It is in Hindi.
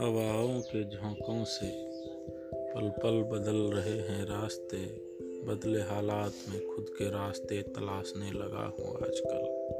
हवाओं के झोंकों से पल पल बदल रहे हैं रास्ते। बदले हालात में खुद के रास्ते तलाशने लगा हूँ आजकल।